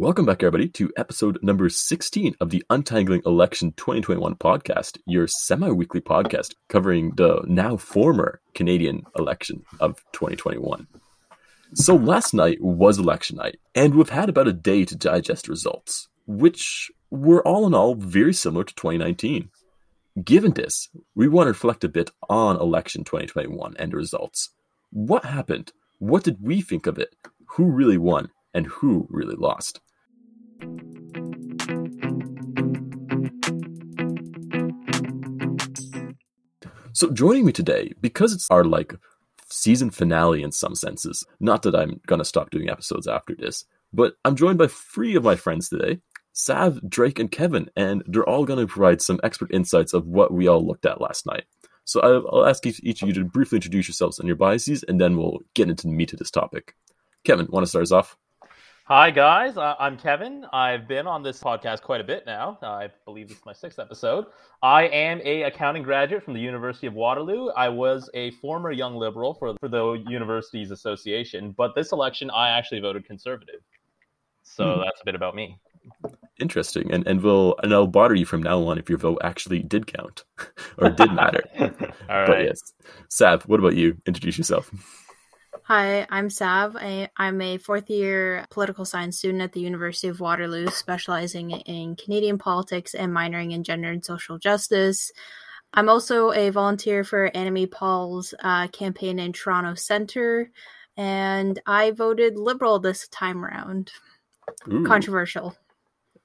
Welcome back, everybody, to episode number 16 of the Untangling Election 2021 podcast, your semi weekly podcast covering the now former Canadian election of 2021. So, last night was election night, and we've had about a day to digest results, which were all in all very similar to 2019. Given this, we want to reflect a bit on election 2021 and the results. What happened? What did we think of it? Who really won? And who really lost? So joining me today, because it's our like season finale in some senses, not that I'm gonna stop doing episodes after this, but I'm joined by three of my friends today. Sav, Drake, and Kevin, and they're all going to provide some expert insights of what we all looked at last night. So I'll ask each of you to briefly introduce yourselves and your biases, and then we'll get into the meat of this topic. Kevin, want to start us off? Hi, guys. Uh, I'm Kevin. I've been on this podcast quite a bit now. Uh, I believe this is my sixth episode. I am a accounting graduate from the University of Waterloo. I was a former young liberal for, for the university's Association, but this election I actually voted conservative. So hmm. that's a bit about me. Interesting. And and we'll and I'll bother you from now on if your vote actually did count or did matter. All right. But yes. Sav, what about you? Introduce yourself. Hi, I'm Sav. I, am a fourth year political science student at the University of Waterloo, specializing in Canadian politics and minoring in gender and social justice. I'm also a volunteer for Annamie Paul's uh, campaign in Toronto Centre, and I voted Liberal this time around. Ooh. Controversial.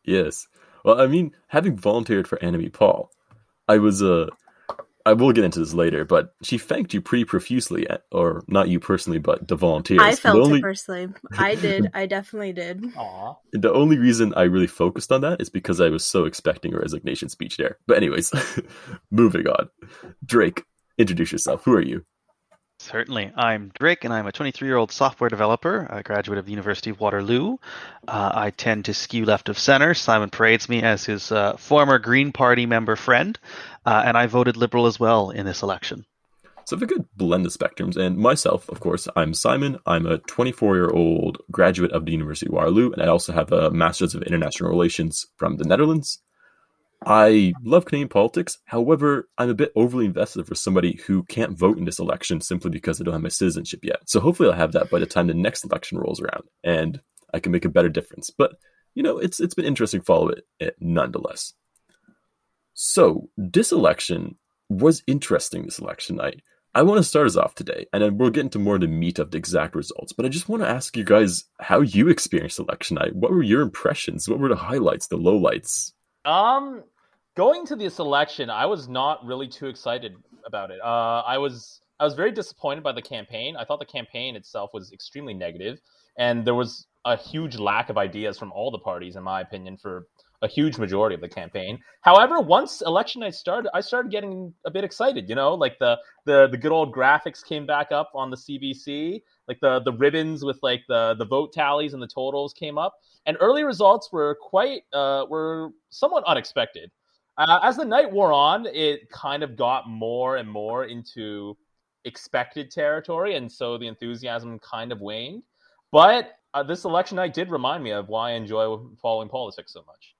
Yes. Well, I mean, having volunteered for Annamie Paul, I was a. Uh I will get into this later, but she thanked you pretty profusely, eh, or not you personally, but the volunteers. I felt only... it personally. I did. I definitely did. Aww. The only reason I really focused on that is because I was so expecting a resignation speech there. But anyways, moving on. Drake, introduce yourself. Who are you? Certainly. I'm Drake, and I'm a 23 year old software developer, a graduate of the University of Waterloo. Uh, I tend to skew left of center. Simon parades me as his uh, former Green Party member friend, uh, and I voted Liberal as well in this election. So, a good blend of spectrums, and myself, of course, I'm Simon. I'm a 24 year old graduate of the University of Waterloo, and I also have a Master's of International Relations from the Netherlands. I love Canadian politics. However, I'm a bit overly invested for somebody who can't vote in this election simply because I don't have my citizenship yet. So hopefully I'll have that by the time the next election rolls around and I can make a better difference. But you know, it's it's been interesting to follow it, it nonetheless. So this election was interesting this election night. I want to start us off today, and then we'll get into more of the meat of the exact results. But I just want to ask you guys how you experienced election night. What were your impressions? What were the highlights, the lowlights? Um, going to this election, I was not really too excited about it. Uh, I was I was very disappointed by the campaign. I thought the campaign itself was extremely negative, and there was a huge lack of ideas from all the parties, in my opinion, for a huge majority of the campaign. However, once election night started, I started getting a bit excited. You know, like the the the good old graphics came back up on the CBC, like the the ribbons with like the the vote tallies and the totals came up, and early results were quite uh, were somewhat unexpected. Uh, as the night wore on, it kind of got more and more into expected territory, and so the enthusiasm kind of waned. But uh, this election night did remind me of why I enjoy following politics so much.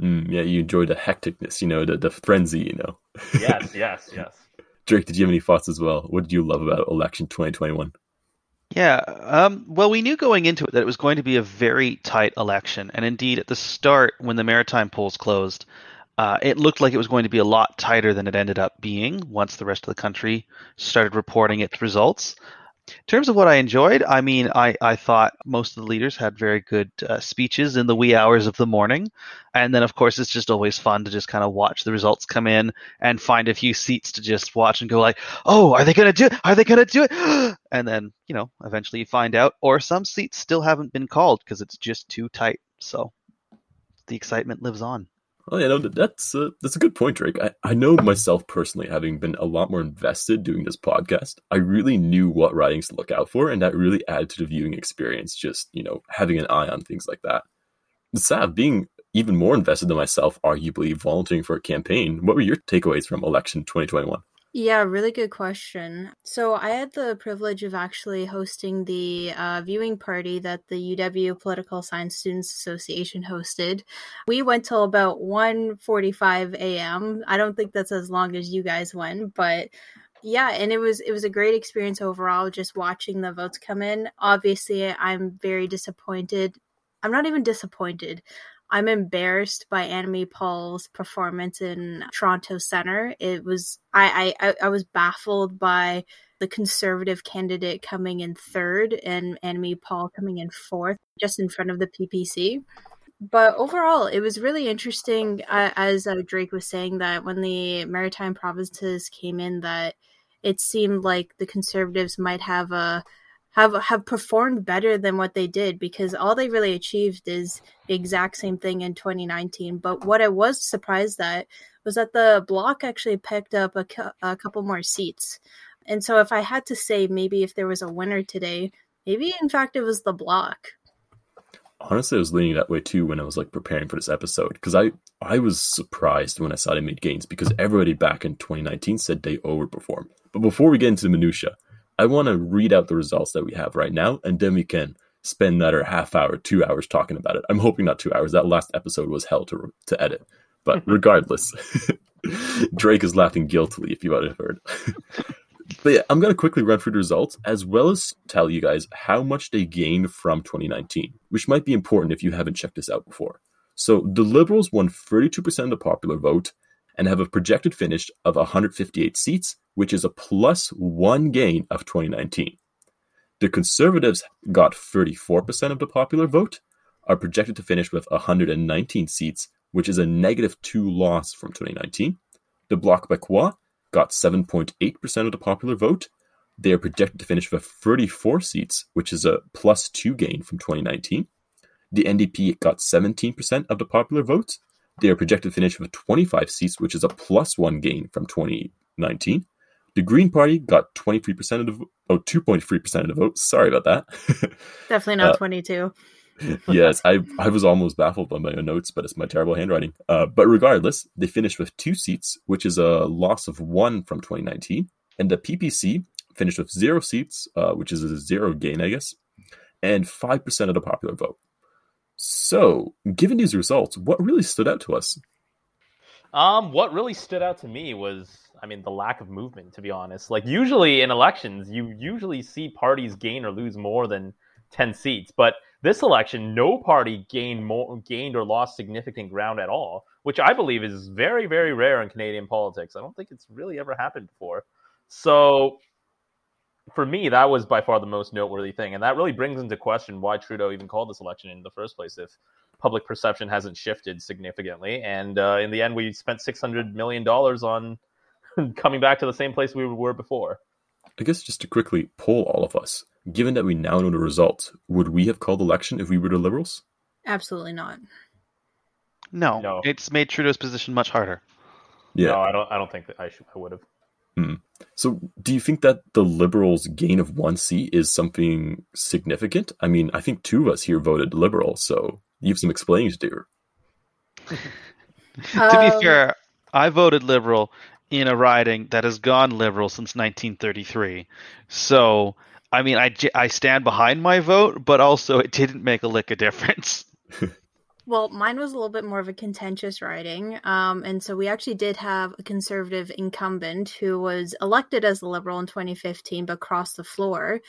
Mm, yeah, you enjoy the hecticness, you know, the, the frenzy, you know. yes, yes, yes. Drake, did you have any thoughts as well? What did you love about election 2021? Yeah, um, well, we knew going into it that it was going to be a very tight election. And indeed, at the start, when the maritime polls closed, uh, it looked like it was going to be a lot tighter than it ended up being once the rest of the country started reporting its results. In terms of what I enjoyed, I mean, I, I thought most of the leaders had very good uh, speeches in the wee hours of the morning. And then, of course, it's just always fun to just kind of watch the results come in and find a few seats to just watch and go like, oh, are they going to do it? Are they going to do it? and then, you know, eventually you find out. Or some seats still haven't been called because it's just too tight. So the excitement lives on. Oh, yeah, no, that's a, that's a good point, Drake. I, I know myself personally, having been a lot more invested doing this podcast, I really knew what ridings to look out for, and that really added to the viewing experience. Just you know, having an eye on things like that. Sav, being even more invested than myself, arguably volunteering for a campaign. What were your takeaways from election 2021? Yeah, really good question. So I had the privilege of actually hosting the uh, viewing party that the UW Political Science Students Association hosted. We went till about 1.45 a.m. I don't think that's as long as you guys went, but yeah, and it was it was a great experience overall just watching the votes come in. Obviously, I'm very disappointed. I'm not even disappointed. I'm embarrassed by Annamie Paul's performance in Toronto Center. It was I, I I was baffled by the conservative candidate coming in third and Annamie Paul coming in fourth, just in front of the PPC. But overall, it was really interesting, uh, as uh, Drake was saying, that when the maritime provinces came in, that it seemed like the conservatives might have a have have performed better than what they did because all they really achieved is the exact same thing in 2019. But what I was surprised at was that the Bloc actually picked up a, a couple more seats. And so if I had to say maybe if there was a winner today, maybe in fact it was the Bloc. Honestly, I was leaning that way too when I was like preparing for this episode because I I was surprised when I saw they made gains because everybody back in 2019 said they overperformed. But before we get into the minutia, I want to read out the results that we have right now, and then we can spend another half hour, two hours talking about it. I'm hoping not two hours. That last episode was hell to to edit, but regardless, Drake is laughing guiltily if you would have heard. but yeah, I'm going to quickly run through the results as well as tell you guys how much they gained from 2019, which might be important if you haven't checked this out before. So the Liberals won 32% of the popular vote and have a projected finish of 158 seats, which is a plus one gain of 2019. The Conservatives got 34% of the popular vote, are projected to finish with 119 seats, which is a negative two loss from 2019. The Bloc Québécois got 7.8% of the popular vote. They are projected to finish with 34 seats, which is a plus two gain from 2019. The NDP got 17% of the popular vote they are projected to finish with 25 seats, which is a plus one gain from 2019. The Green Party got 23% of the vote, oh, 2.3% of the vote. Sorry about that. Definitely not uh, 22. yes, I, I was almost baffled by my own notes, but it's my terrible handwriting. Uh, but regardless, they finished with two seats, which is a loss of one from 2019. And the PPC finished with zero seats, uh, which is a zero gain, I guess, and 5% of the popular vote. So, given these results, what really stood out to us? Um, what really stood out to me was, I mean, the lack of movement. To be honest, like usually in elections, you usually see parties gain or lose more than ten seats, but this election, no party gained more, gained or lost significant ground at all, which I believe is very, very rare in Canadian politics. I don't think it's really ever happened before. So for me, that was by far the most noteworthy thing, and that really brings into question why Trudeau even called this election in the first place. If public perception hasn't shifted significantly, and uh, in the end, we spent six hundred million dollars on coming back to the same place we were before. I guess just to quickly poll all of us, given that we now know the results, would we have called election if we were the Liberals? Absolutely not. No, no. it's made Trudeau's position much harder. Yeah, no, I don't. I don't think that I should. I would have. Hmm. So, do you think that the Liberals' gain of one seat is something significant? I mean, I think two of us here voted Liberal, so you have some explaining to do. to be um, fair, I voted Liberal in a riding that has gone Liberal since 1933. So, I mean, I, I stand behind my vote, but also it didn't make a lick of difference. Well, mine was a little bit more of a contentious riding. Um, and so we actually did have a conservative incumbent who was elected as a liberal in 2015 but crossed the floor.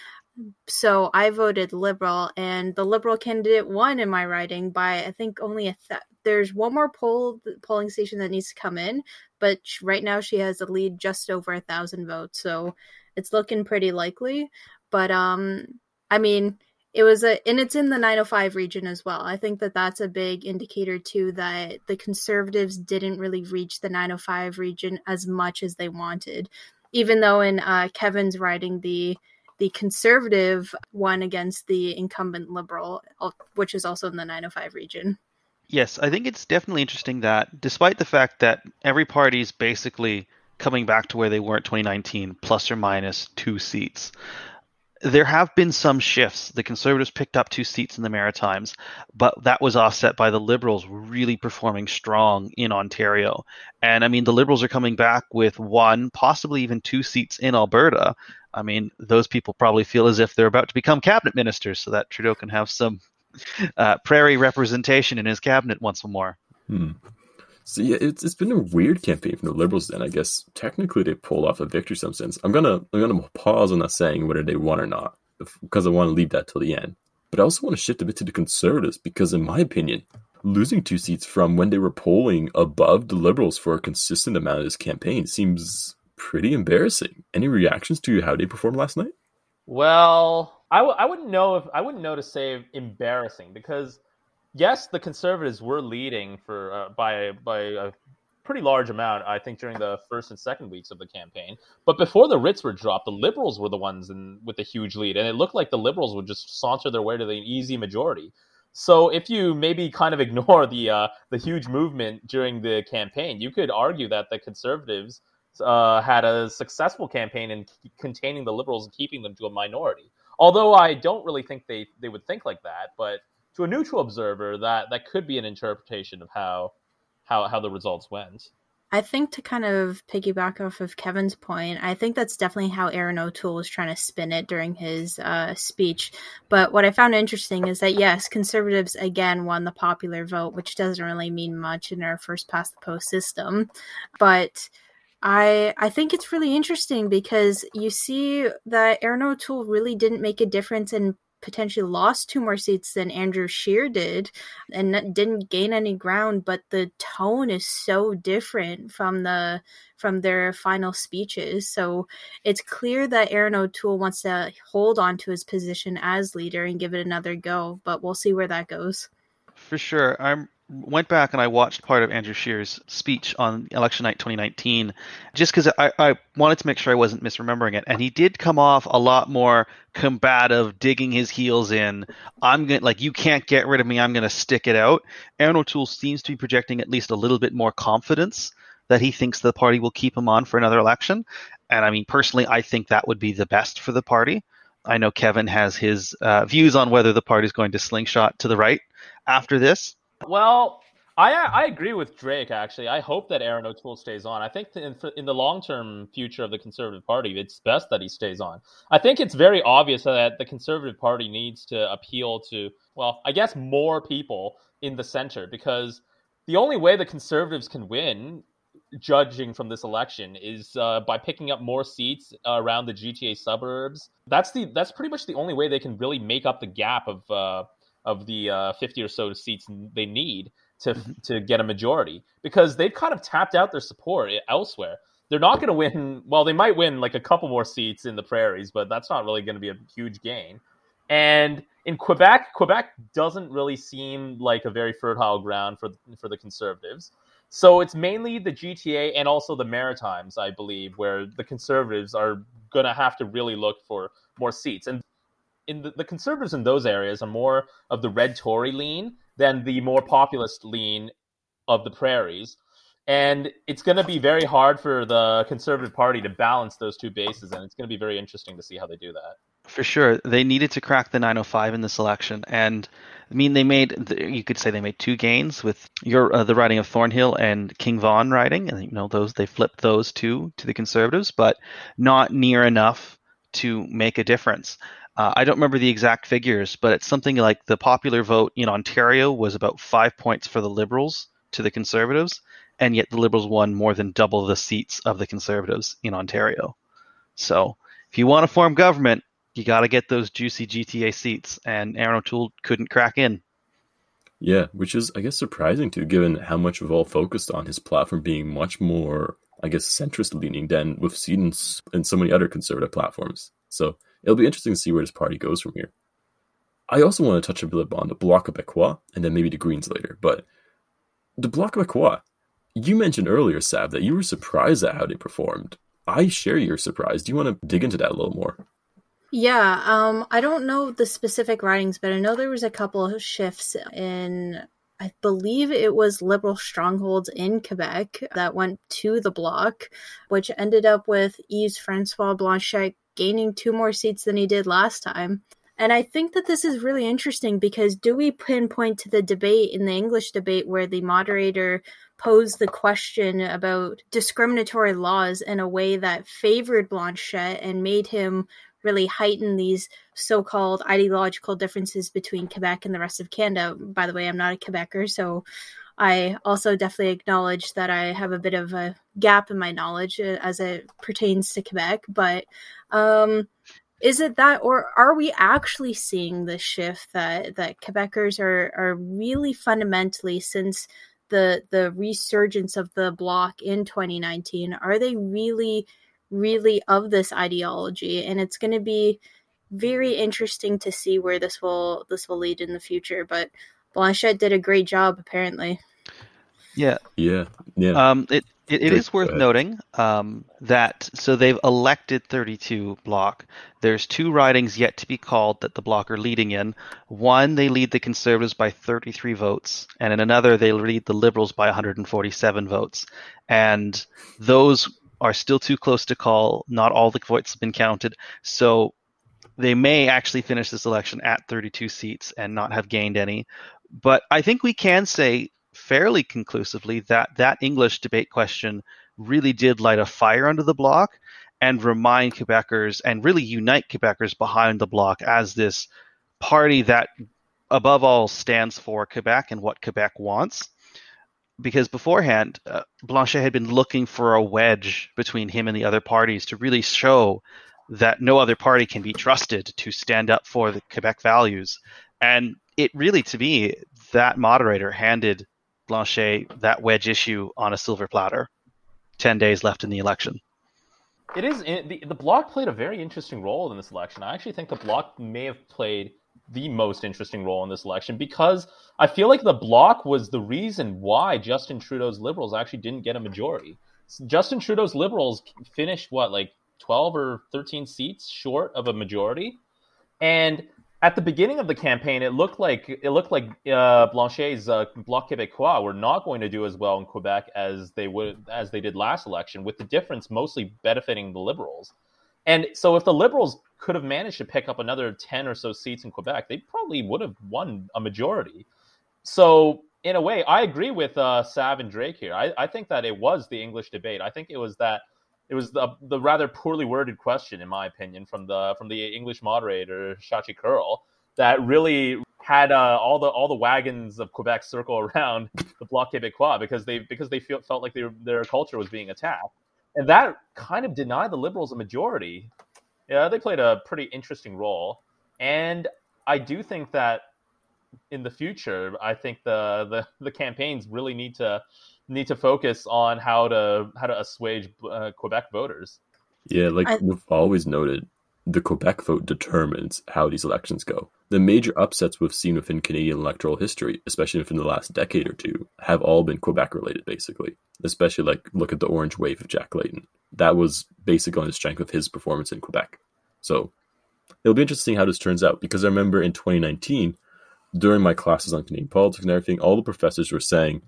So I voted liberal, and the liberal candidate won in my riding by I think only a th- there's one more poll polling station that needs to come in, but right now she has a lead just over a thousand votes, so it's looking pretty likely. But um, I mean, it was a and it's in the 905 region as well. I think that that's a big indicator too that the conservatives didn't really reach the 905 region as much as they wanted. Even though in uh, kevin's riding the the conservative won against the incumbent liberal which is also in the 905 region yes i think it's definitely interesting that despite the fact that every party is basically coming back to where they were in 2019 plus or minus two seats there have been some shifts. The Conservatives picked up two seats in the Maritimes, but that was offset by the Liberals really performing strong in Ontario. And I mean, the Liberals are coming back with one, possibly even two seats in Alberta. I mean, those people probably feel as if they're about to become cabinet ministers so that Trudeau can have some uh, prairie representation in his cabinet once more. Hmm. So yeah, it's it's been a weird campaign from the Liberals. Then I guess technically they pulled off a victory some sense. I'm gonna I'm gonna pause on that saying whether they won or not because I want to leave that till the end. But I also want to shift a bit to the Conservatives because, in my opinion, losing two seats from when they were polling above the Liberals for a consistent amount of this campaign seems pretty embarrassing. Any reactions to how they performed last night? Well, I w- I wouldn't know if I wouldn't know to say embarrassing because yes, the conservatives were leading for uh, by by a pretty large amount, I think, during the first and second weeks of the campaign. But before the writs were dropped, the liberals were the ones in, with a huge lead, and it looked like the liberals would just saunter their way to the easy majority. So if you maybe kind of ignore the uh, the huge movement during the campaign, you could argue that the conservatives uh, had a successful campaign in c- containing the liberals and keeping them to a minority. Although I don't really think they, they would think like that, but to a neutral observer, that that could be an interpretation of how how how the results went. I think to kind of piggyback off of Kevin's point, I think that's definitely how Erin O'Toole was trying to spin it during his uh, speech. But what I found interesting is that yes, conservatives again won the popular vote, which doesn't really mean much in our first past the post system. But I I think it's really interesting because you see that Erin O'Toole really didn't make a difference and potentially lost two more seats than Andrew Scheer did and didn't gain any ground but the tone is so different from the from their final speeches. So it's clear that Erin O'Toole wants to hold on to his position as leader and give it another go but we'll see where that goes. For sure. I'm went back and I watched part of Andrew Scheer's speech on election night 2019, just because I, I wanted to make sure I wasn't misremembering it. And he did come off a lot more combative, digging his heels in. I'm going to, like, you can't get rid of me. I'm going to stick it out. Erin O'Toole seems to be projecting at least a little bit more confidence that he thinks the party will keep him on for another election. And I mean, personally, I think that would be the best for the party. I know Kevin has his uh, views on whether the party is going to slingshot to the right after this. Well, I I agree with Drake. Actually, I hope that Erin O'Toole stays on. I think in, in the long term future of the Conservative Party, it's best that he stays on. I think it's very obvious that the Conservative Party needs to appeal to well, I guess more people in the center because the only way the Conservatives can win, judging from this election, is uh, by picking up more seats around the GTA suburbs. That's the that's pretty much the only way they can really make up the gap of. Uh, of the uh, 50 or so seats they need to mm-hmm. to get a majority because they've kind of tapped out their support elsewhere. They're not going to win. Well, they might win like a couple more seats in the prairies, but that's not really going to be a huge gain. And in Quebec, Quebec doesn't really seem like a very fertile ground for for the conservatives. So it's mainly the GTA and also the Maritimes, I believe, where the conservatives are going to have to really look for more seats. And in the, the conservatives in those areas are more of the red Tory lean than the more populist lean of the prairies. And it's going to be very hard for the Conservative Party to balance those two bases, and it's going to be very interesting to see how they do that. For sure, they needed to crack the 905 in this election, and I mean they made you could say they made two gains with your uh, the riding of Thornhill and King Vaughan riding, and you know those they flipped those two to the Conservatives, but not near enough to make a difference. Uh, I don't remember the exact figures, but it's something like the popular vote in Ontario was about five points for the Liberals to the Conservatives, and yet the Liberals won more than double the seats of the Conservatives in Ontario. So if you want to form government, you got to get those juicy GTA seats, and Erin O'Toole couldn't crack in. Yeah, which is, I guess, surprising too, given how much we've all focused on his platform being much more, I guess, centrist leaning than we've seen in so many other conservative platforms. So it'll be interesting to see where this party goes from here. I also want to touch a bit on the Bloc Québécois and then maybe the Greens later. But the Bloc Québécois, you mentioned earlier, Sav, that you were surprised at how they performed. I share your surprise. Do you want to dig into that a little more? Yeah, um, I don't know the specific ridings, but I know there was a couple of shifts in I believe it was liberal strongholds in Quebec that went to the bloc, which ended up with Yves-François Blanchet gaining two more seats than he did last time. And I think that this is really interesting because do we pinpoint to the debate in the English debate where the moderator posed the question about discriminatory laws in a way that favored Blanchet and made him really heighten these so-called ideological differences between Quebec and the rest of Canada. By the way, I'm not a Quebecer, so I also definitely acknowledge that I have a bit of a gap in my knowledge uh, as it pertains to Quebec. But um, is it that or are we actually seeing the shift that that quebecers are are really fundamentally since the the resurgence of the bloc in 2019 are they really really of this ideology and it's going to be very interesting to see where this will this will lead in the future but blanchet did a great job apparently yeah yeah yeah um it it, it is worth noting um, that so they've elected 32 Bloc. There's two ridings yet to be called that the Bloc are leading in. One, they lead the Conservatives by 33 votes, and in another, they lead the Liberals by 147 votes. And those are still too close to call. Not all the votes have been counted, so they may actually finish this election at 32 seats and not have gained any. But I think we can say fairly conclusively that that English debate question really did light a fire under the bloc and remind Quebecers and really unite Quebecers behind the bloc as this party that above all stands for Quebec and what Quebec wants. Because beforehand, uh, Blanchet had been looking for a wedge between him and the other parties to really show that no other party can be trusted to stand up for the Quebec values. And it really, to me, that moderator handed Blanchet that wedge issue on a silver platter. Ten days left in the election. It is the the bloc played a very interesting role in this election. I actually think the bloc may have played the most interesting role in this election because I feel like the bloc was the reason why Justin Trudeau's Liberals actually didn't get a majority. Justin Trudeau's Liberals finished what like 12 or 13 seats short of a majority. And at the beginning of the campaign, it looked like it looked like uh, Blanchet's uh, Bloc Québécois were not going to do as well in Quebec as they would as they did last election, with the difference mostly benefiting the Liberals. And so, if the Liberals could have managed to pick up another ten or so seats in Quebec, they probably would have won a majority. So, in a way, I agree with uh, Sav and Drake here. I, I think that it was the English debate. I think it was that it was the the rather poorly worded question, in my opinion, from the from the English moderator Shachi Kurl that really had uh, all the all the wagons of Quebec circle around the Bloc Québécois because they because they feel, felt like their their culture was being attacked, and that kind of denied the Liberals a majority. Yeah, they played a pretty interesting role, and I do think that in the future, I think the the, the campaigns really need to need to focus on how to how to assuage uh, Quebec voters. Yeah, like I... we've always noted, the Quebec vote determines how these elections go. The major upsets we've seen within Canadian electoral history, especially within the last decade or two, have all been Quebec related, basically. Especially like look at the Orange Wave of Jack Layton. That was basically on the strength of his performance in Quebec. So it'll be interesting how this turns out because I remember in 2019, during my classes on Canadian politics and everything, all the professors were saying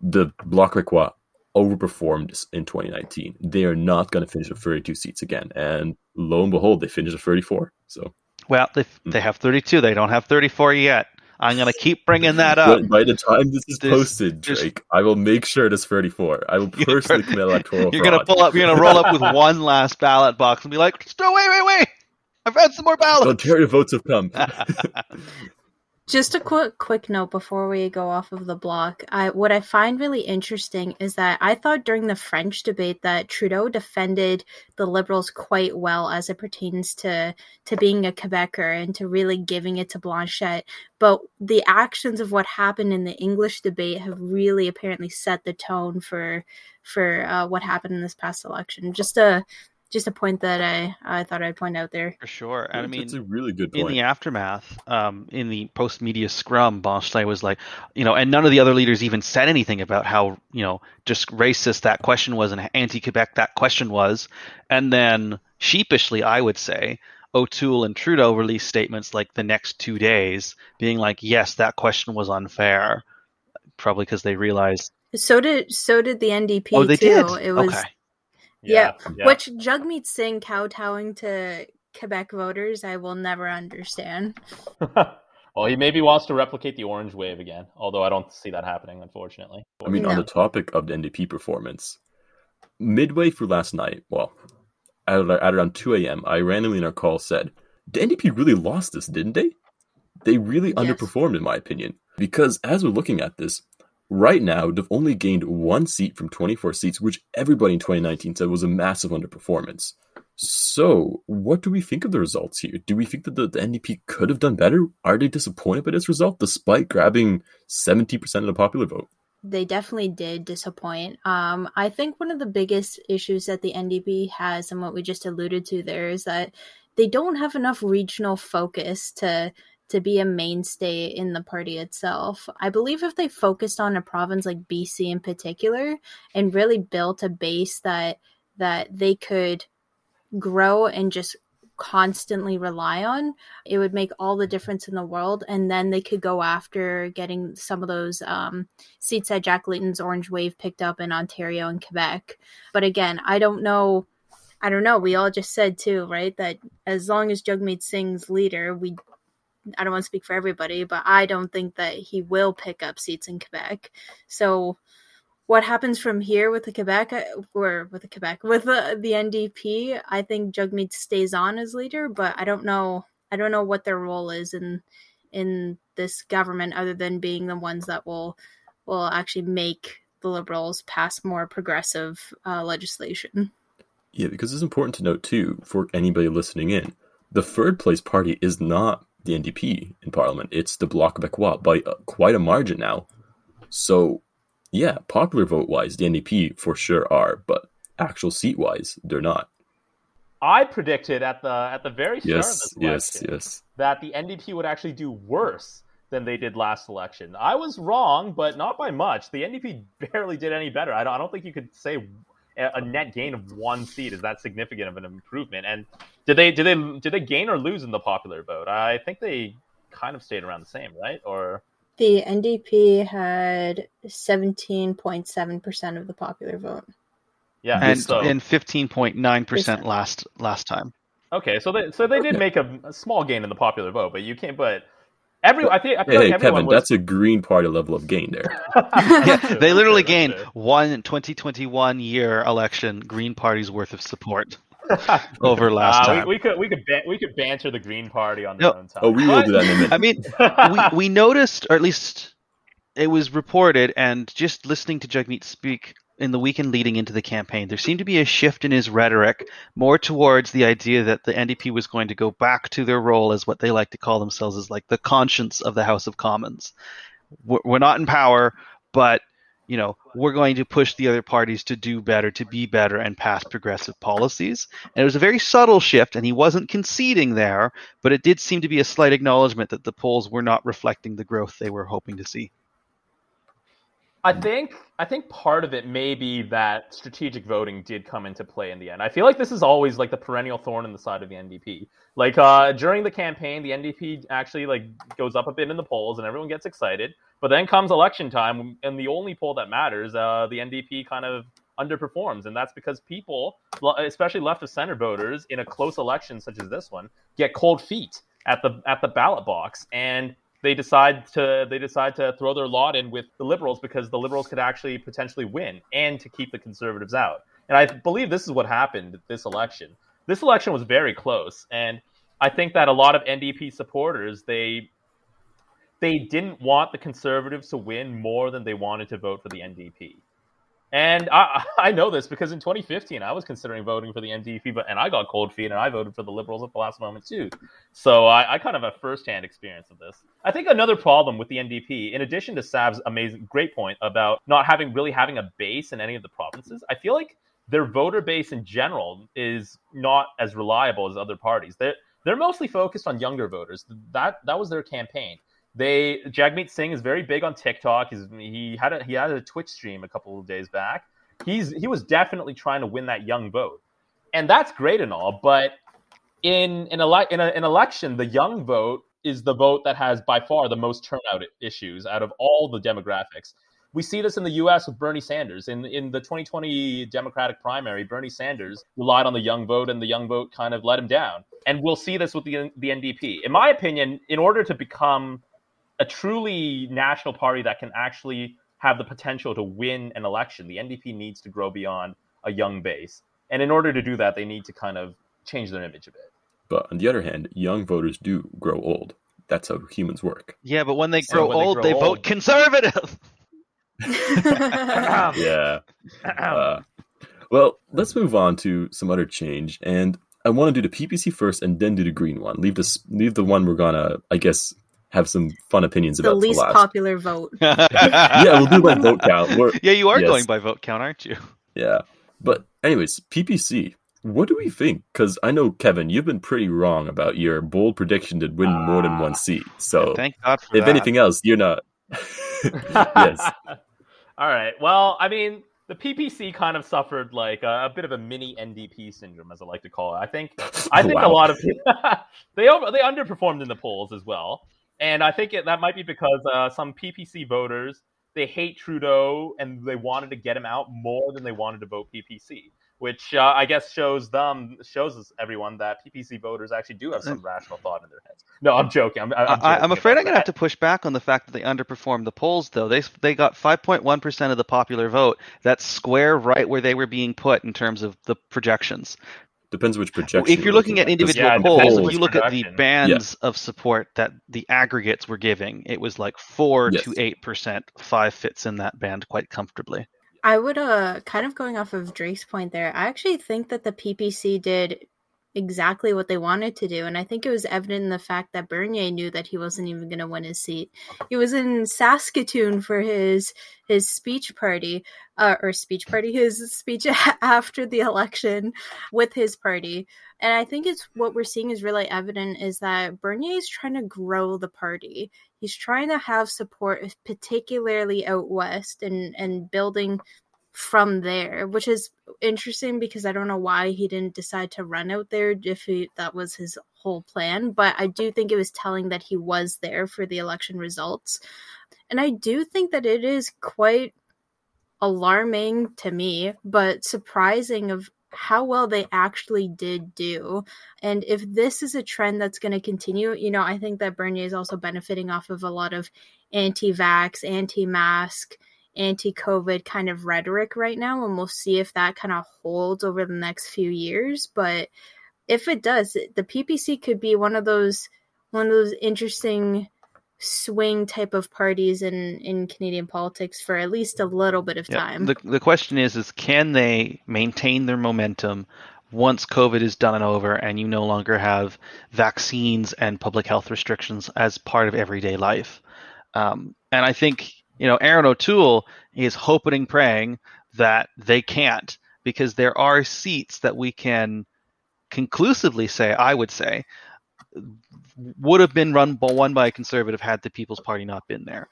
the Bloc Québécois overperformed in 2019. They are not going to finish with 32 seats again, and lo and behold, they finished at 34. So, well, they hmm. they have 32. They don't have 34 yet. I'm going to keep bringing that up. by the time this is posted, Drake, I will make sure it is 34. I will personally commit electoral You're going to pull up. You're going to roll up with one last ballot box and be like, "No, wait, wait, wait! I've had some more ballots." Ontario votes have come. Just a quick quick note before we go off of the Bloc. I, what I find really interesting is that I thought during the French debate that Trudeau defended the Liberals quite well as it pertains to to being a Quebecer and to really giving it to Blanchet. But the actions of what happened in the English debate have really apparently set the tone for for uh, what happened in this past election. Just a just a point that I, I thought I'd point out there. For sure. And I mean, it's a really good point. In the aftermath, um, in the post media scrum, Blanchet was like, you know, and none of the other leaders even said anything about how, you know, just racist that question was and anti Quebec that question was. And then sheepishly, I would say, O'Toole and Trudeau released statements like the next two days being like, yes, that question was unfair. Probably because they realized. So did so did the NDP oh, they too. Did? It was okay Yeah, yeah. which Jagmeet Singh kowtowing to Quebec voters, I will never understand. well, he maybe wants to replicate the orange wave again, although I don't see that happening, unfortunately. I mean, no. on the topic of the NDP performance, midway through last night, well, at, at around 2 a.m., I randomly in our call said, the NDP really lost this, didn't they? They really yes. underperformed, in my opinion. Because as we're looking at this, right now they've only gained one seat from 24 seats, which everybody in 2019 said was a massive underperformance. So, what do we think of the results here? Do we think that the, the NDP could have done better? Are they disappointed by this result despite grabbing 70% of the popular vote? they definitely did disappoint. Um, I think one of the biggest issues that the NDP has, and what we just alluded to there, is that they don't have enough regional focus to to be a mainstay in the party itself. I believe if they focused on a province like BC in particular and really built a base that that they could grow and just constantly rely on, it would make all the difference in the world. And then they could go after getting some of those um, seats that Jack Layton's Orange Wave picked up in Ontario and Quebec. But again, I don't know. I don't know. We all just said too, right? That as long as Jagmeet Singh's leader, we I don't want to speak for everybody, but I don't think that he will pick up seats in Quebec. So what happens from here with the Quebec uh, or with the Quebec with the, the NDP, I think Jagmeet stays on as leader, but I don't know I don't know what their role is in in this government other than being the ones that will will actually make the liberals pass more progressive uh, legislation. Yeah, because it's important to note too for anybody listening in, the third place party is not the NDP in Parliament; it's the Bloc Québécois by uh, quite a margin now. So yeah, popular vote wise, the NDP for sure are, but actual seat wise, they're not. I predicted at the at the very start yes, of this election yes, yes. that the NDP would actually do worse than they did last election. I was wrong, but not by much. The NDP barely did any better. I don't, I don't think you could say a net gain of one seat is that significant of an improvement. And did they did they did they gain or lose in the popular vote? I think they kind of stayed around the same, right? Or the NDP had 17.7% of the popular vote. Yeah, and so, and 15.9% last last time. Okay, so they so they did make a, a, small gain in the popular vote, but you can't. But every I think I feel hey, like Kevin, was... that's a Green Party level of gain there. yeah, they literally gained one 2021 year election Green Party's worth of support. over last uh, time. We, we, could we could ban- we could banter the Green Party on their no. own time. Oh, we will do that in a minute. I mean, we we noticed, or at least it was reported, and just listening to Jagmeet speak in the weekend leading into the campaign, there seemed to be a shift in his rhetoric more towards the idea that the NDP was going to go back to their role as what they like to call themselves as like the conscience of the House of Commons. We're, we're not in power, but you know, we're going to push the other parties to do better, to be better, and pass progressive policies. And it was a very subtle shift, and he wasn't conceding there, but it did seem to be a slight acknowledgement that the polls were not reflecting the growth they were hoping to see. I think I think part of it may be that strategic voting did come into play in the end. I feel like this is always like the perennial thorn in the side of the NDP. Like uh, during the campaign, the NDP actually like goes up a bit in the polls, and everyone gets excited. But then comes election time, and the only poll that matters, uh, the NDP kind of underperforms, and that's because people, especially left of center voters, in a close election such as this one, get cold feet at the at the ballot box, and they decide to they decide to throw their lot in with the liberals because the liberals could actually potentially win and to keep the conservatives out. And I believe this is what happened this election. This election was very close, and I think that a lot of NDP supporters they they didn't want the conservatives to win more than they wanted to vote for the NDP. And I, I know this because in 2015 I was considering voting for the NDP, but and I got cold feet and I voted for the Liberals at the last moment too. So I, I kind of have firsthand experience of this. I think another problem with the NDP, in addition to Sav's amazing great point about not having really having a base in any of the provinces, I feel like their voter base in general is not as reliable as other parties. They're they're mostly focused on younger voters. That that was their campaign. They Jagmeet Singh is very big on TikTok. He's, he had a he had a Twitch stream a couple of days back. He's he was definitely trying to win that young vote, and that's great and all. But in in, ele- in an election, the young vote is the vote that has by far the most turnout issues out of all the demographics. We see this in the U.S. with Bernie Sanders. In in the 2020 Democratic primary, Bernie Sanders relied on the young vote, and the young vote kind of let him down. And we'll see this with the the NDP. In my opinion, in order to become a truly national party that can actually have the potential to win an election, the NDP needs to grow beyond a young base. And in order to do that, they need to kind of change their image a bit. But on the other hand, young voters do grow old. That's how humans work. Yeah, but when they So grow when they old, grow they old- vote conservative. Yeah. Uh, well, let's move on to some other change, and I want to do the PPC first, and then do the green one. Leave this, leave the one we're gonna, I guess, have some fun opinions the about. The least popular vote. yeah, we'll do by vote count. We're, yeah, you are Yes. going by vote count, aren't you? yeah, but anyways, PPC. What do we think? Because I know Kevin, you've been pretty wrong about your bold prediction to win more than one seat. So, Thank God for if that. anything else, you're not. yes, All right. Well, I mean, the PPC kind of suffered like a, a bit of a mini NDP syndrome, as I like to call it. I think I think a lot of people they over, they underperformed in the polls as well, and I think it, that might be because uh, some PPC voters they hate Trudeau and they wanted to get him out more than they wanted to vote PPC. Which uh, I guess shows them shows us everyone that PPC voters actually do have some rational thought in their heads. No, I'm joking. I'm, I'm, I, I'm afraid I'm going to have to push back on the fact that they underperformed the polls, though. They they got 5.1 percent of the popular vote. That's square right where they were being put in terms of the projections. Depends which projection. if you're looking at at, 'cause individual Yeah, polls, if you which look at the projection. bands of support that the aggregates were giving, it was like four Yes. to eight percent. Five fits in that band quite comfortably. I would uh kind of going off of Drake's point there. I actually think that the PPC did exactly what they wanted to do, and I think it was evident in the fact that Bernier knew that he wasn't even going to win his seat. He was in Saskatoon for his his speech party, uh, or speech party, his speech after the election with his party, and I think it's what we're seeing is really evident is that Bernier is trying to grow the party. He's trying to have support, particularly out west, and and building from there, which is interesting because I don't know why he didn't decide to run out there if he, that was his whole plan. But I do think it was telling that he was there for the election results. And I do think that it is quite alarming to me, but surprising of how well they actually did do. And if this is a trend that's going to continue, you know, I think that Bernier is also benefiting off of a lot of anti vax, anti mask, anti COVID kind of rhetoric right now. And we'll see if that kind of holds over the next few years. But if it does, the PPC could be one of those one of those interesting swing type of parties in in Canadian politics for at least a little bit of Yeah. time. The the question is is can they maintain their momentum once COVID is done and over and you no longer have vaccines and public health restrictions as part of everyday life? Um, and I think you know Erin O'Toole is hoping and praying that they can't because there are seats that we can conclusively say I would say would have been run won by a conservative had the People's Party not been there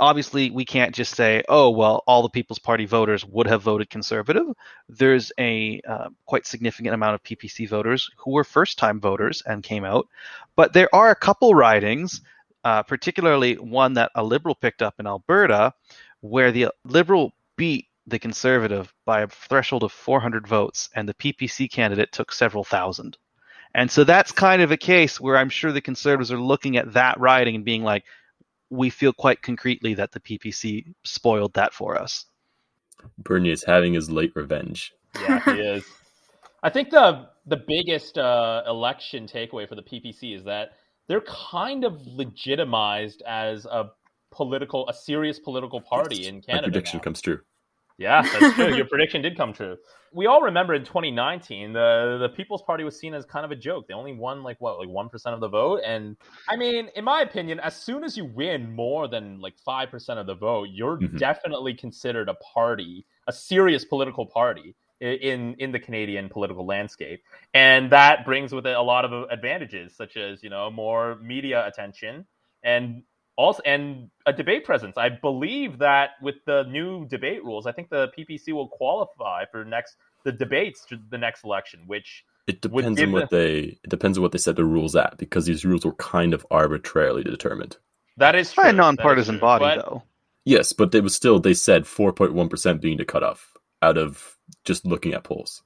obviously we can't just say, oh, well, all the People's Party voters would have voted conservative. There's a uh, quite significant amount of PPC voters who were first time voters and came out. But there are a couple ridings, uh, particularly one that a Liberal picked up in Alberta, where the Liberal beat the Conservative by a threshold of 400 votes, and the PPC candidate took several thousand. And so that's kind of a case where I'm sure the Conservatives are looking at that riding and being like, we feel quite concretely that the PPC spoiled that for us. Bernier is having his late revenge. Yeah, he is. I think the the biggest uh, election takeaway for the PPC is that they're kind of legitimized as a political, a serious political party in Canada. My prediction now. comes true. Yeah, that's true. Your prediction did come true. We all remember in 2019, the the People's Party was seen as kind of a joke. They only won like what, like one percent of the vote. And I mean, in my opinion, as soon as you win more than like five percent of the vote, you're Mhm. definitely considered a party, a serious political party in in the Canadian political landscape. And that brings with it a lot of advantages, such as you know more media attention and also and a debate presence. I believe that with the new debate rules, I think the PPC will qualify for next the debates to the next election, which It depends on what they it depends on what they set the rules at because these rules were kind of arbitrarily determined. that is true. By a that is nonpartisan true. body, But- though. Yes, but they was still they said 4.1% being the cutoff out of just looking at polls.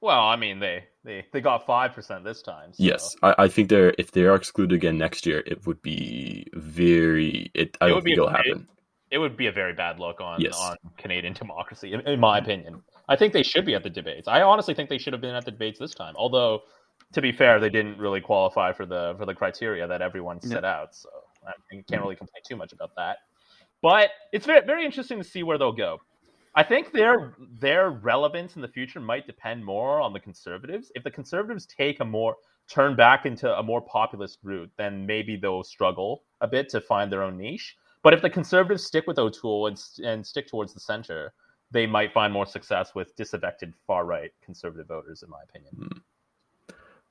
Well, I mean, they they, they got five percent this time. So. Yes, I, I think they're if they are excluded again next year, it would be very. It I It don't would be think it'll a- happen. it would be a very bad look on Yes. on Canadian democracy, in, in my opinion. I think they should be at the debates. I honestly think they should have been at the debates this time. Although, to be fair, they didn't really qualify for the for the criteria that everyone set out. So I can't mm. really complain too much about that. But it's very very interesting to see where they'll go. I think their their relevance in the future might depend more on the conservatives. If the conservatives take a more turn back into a more populist route, then maybe they'll struggle a bit to find their own niche. But if the conservatives stick with O'Toole and, and stick towards the center, they might find more success with disaffected far right conservative voters, in my opinion. Hmm.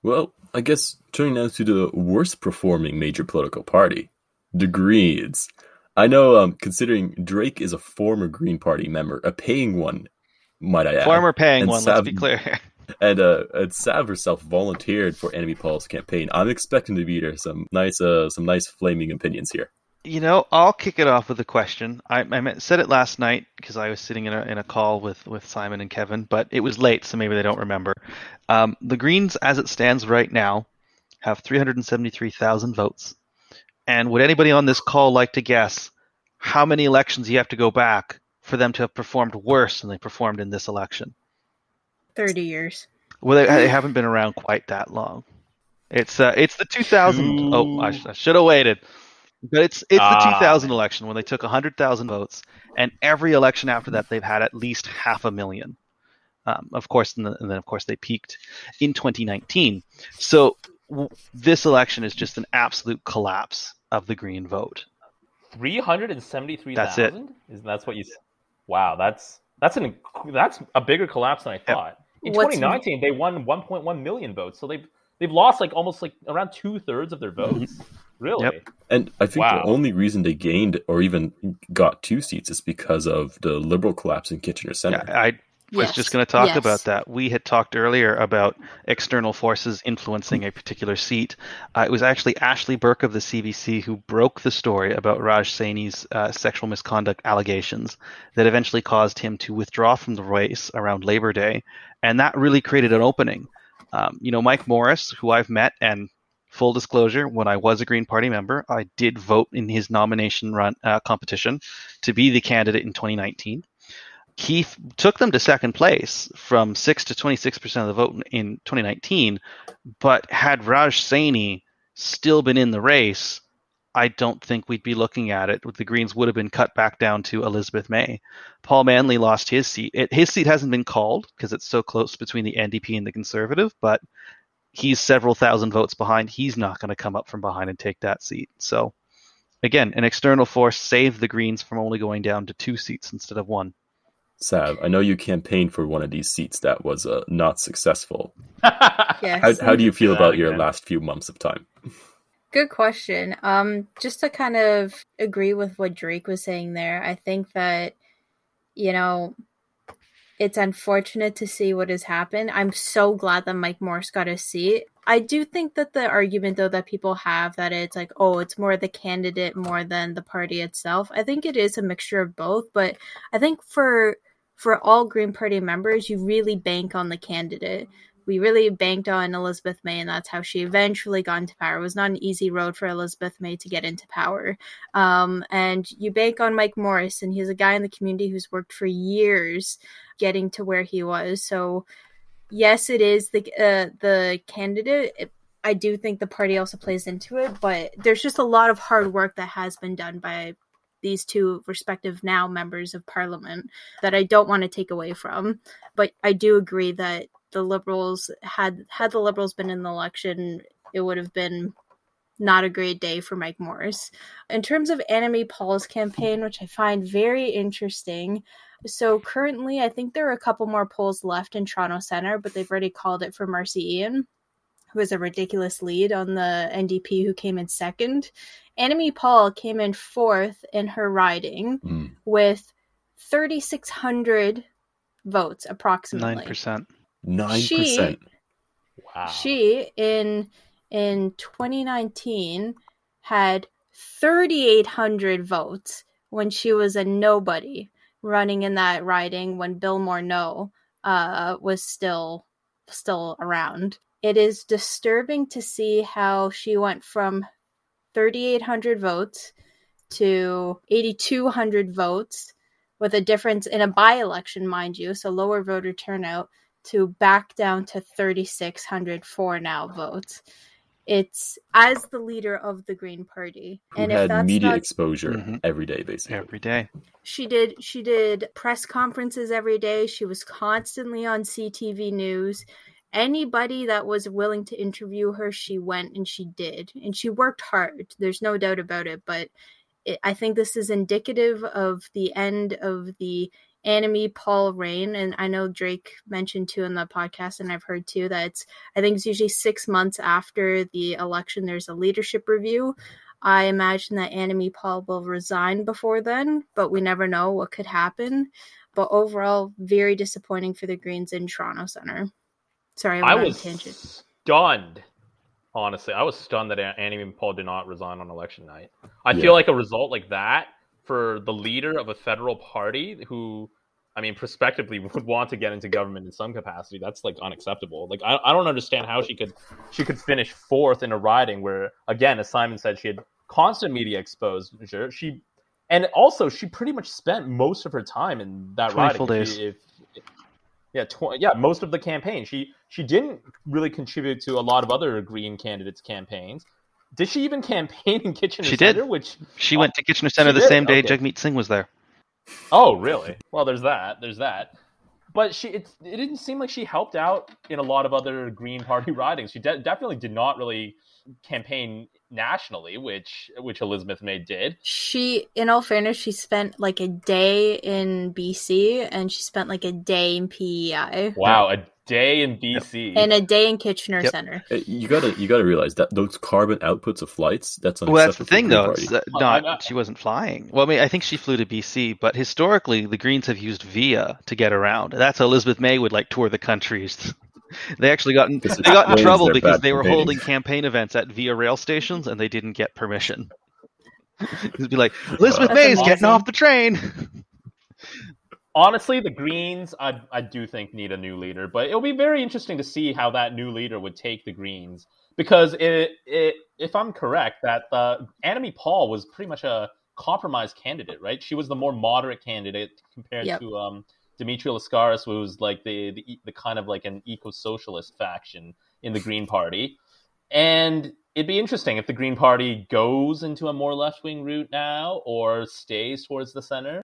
Well, I guess turning now to the worst performing major political party, the Greens. I know, um, considering Drake is a former Green Party member, a paying one, might I add. Former paying And one, Sav- let's be clear. and uh, and Sav herself volunteered for Annamie Paul's campaign. I'm expecting to beat her some nice, uh, some nice flaming opinions here. You know, I'll kick it off with a question. I, I meant, said it last night because I was sitting in a, in a call with, with Simon and Kevin, but it was late, so maybe they don't remember. Um, the Greens, as it stands right now, have 373,000 votes. And would anybody on this call like to guess how many elections you have to go back for them to have performed worse than they performed in this election? 30 years. Well, they, they haven't been around quite that long. It's uh, it's the 2000. Oh, I, sh- I should have waited. But it's it's the Ah. 2000 election when they took 100,000 votes, and every election after that they've had at least half a million. Um, of course, and, the, and then of course they peaked in 2019. So w- this election is just an absolute collapse of the Green vote. Three hundred and seventy-three That's it. thousand. Is that's what you? s- Wow, that's that's an that's a bigger collapse than I thought. In What's- 2019, they won 1.1 million votes, so they've they've lost like almost like around two thirds of their mm-hmm. votes. Really? Yep. And I think Wow. the only reason they gained or even got two seats is because of the Liberal collapse in Kitchener Center. Yeah, I was Yes. just going to talk Yes. about that. We had talked earlier about external forces influencing a particular seat. Uh, it was actually Ashley Burke of the CBC who broke the story about Raj Saini's uh, sexual misconduct allegations that eventually caused him to withdraw from the race around Labor Day, and that really created an opening. Um, you know, Mike Morrice, who I've met, and full disclosure, when I was a Green Party member, I did vote in his nomination run uh, competition to be the candidate in 2019 he f- took them to second place from 6 to 26% of the vote in 2019 but had raj saini still been in the race i don't think we'd be looking at it. The greens would have been cut back down to elizabeth may. Paul Manly lost his seat. It, his seat hasn't been called because it's so close between the ndp and the conservative but he's several thousand votes behind. He's not going to come up from behind and take that seat. So again an external force saved the greens from only going down to two seats instead of one Sav, I know you campaigned for one of these seats that was uh, not successful. Yes. How, how do you feel about your last few months of time? Good question. Um, just to kind of agree with what Drake was saying there, I think that, you know, it's unfortunate to see what has happened. I'm so glad that Mike Morrice got a seat. I do think that the argument, though, that people have that it's like, oh, it's more the candidate more than the party itself. I think it is a mixture of both, but I think for for all Green Party members, you really bank on the candidate we really banked on Elizabeth May, and that's how she eventually got into power. It was not an easy road for Elizabeth May to get into power. Um, and you bank on Mike Morrice, and he's a guy in the community who's worked for years getting to where he was. So, yes, it is the uh, the candidate. I do think the party also plays into it, but there's just a lot of hard work that has been done by these two respective now members of parliament that I don't want to take away from. But I do agree that the liberals had had the liberals been in the election, it would have been not a great day for Mike Morrice. In terms of Annamie Paul's campaign, which I find very interesting. So currently, I think there are a couple more polls left in Toronto Centre, but they've already called it for Marci Ien, who has a ridiculous lead on the NDP, who came in second. Annamie Paul came in fourth in her riding Mm. with 3,600 votes approximately. 9%. Nine She- percent. Wow. She in in 2019 had 3,800 votes when she was a nobody running in that riding when Bill Morneau uh, was still still around. It is disturbing to see how she went from 3,800 votes to 8,200 votes with a difference in a by election, mind you, so lower voter turnout, to back down to 3,600 for now votes. It's as the leader of the Green Party, Who and had if that's media not exposure Mhm. every day, basically. Every day. she did she did press conferences every day she was constantly on ctv news anybody that was willing to interview her she went and she did and she worked hard there's no doubt about it but it, i think this is indicative of the end of the Annamie Paul reign, and I know Drake mentioned too in the podcast, and I've heard too that it's I think it's usually six months after the election. There's a leadership review, I imagine that Annamie Paul will resign before then, but we never know what could happen. But overall, very disappointing for the Greens in Toronto Center. Sorry, I, I went on a was tangent. stunned. Honestly, I was stunned that Annamie Paul did not resign on election night. I Yeah. feel like a result like that for the leader of a federal party who, I mean, prospectively would want to get into government in some capacity. That's like unacceptable. Like I, I don't understand how she could she could finish fourth in a riding where, again, as Simon said, she had constant media exposure. She and also she pretty much spent most of her time in that 20 riding. full If days. you- if- yeah, tw- yeah, most of the campaign. She she didn't really contribute to a lot of other Green candidates' campaigns. Did she even campaign in Kitchener She did. Which She went to Kitchener Center the did? same day Okay. Jagmeet Singh was there. oh really? Well, there's that. There's that. But she it, it didn't seem like she helped out in a lot of other Green Party ridings. She de- definitely did not really campaign nationally, which which Elizabeth May did. She, in all fairness, she spent like a day in BC and she spent like a day in PEI Wow, a day in BC. and a day in Kitchener Yep. Center. Uh, You gotta you gotta realize that those carbon outputs of flights that's Well, that's the thing, though. It's that not I she wasn't flying. Well, I mean, I think she flew to BC, but historically, the Greens have used Via to get around. That's how Elizabeth May would like tour the countries. they actually got in, they got in trouble because bad they were holding campaign events at Via rail stations and they didn't get permission. It'd be like Elizabeth That's May's getting off the train. honestly, the Greens, I I do think need a new leader, but it'll be very interesting to see how that new leader would take the Greens because it, it if I'm correct, that uh, Annamie Paul was pretty much a compromise candidate, right? She was the more moderate candidate compared Yep. to um, Dimitri Lascaris, was like the, the the kind of like an eco-socialist faction in the Green Party, and. It'd be interesting if the Green Party goes into a more left wing route now or stays towards the center.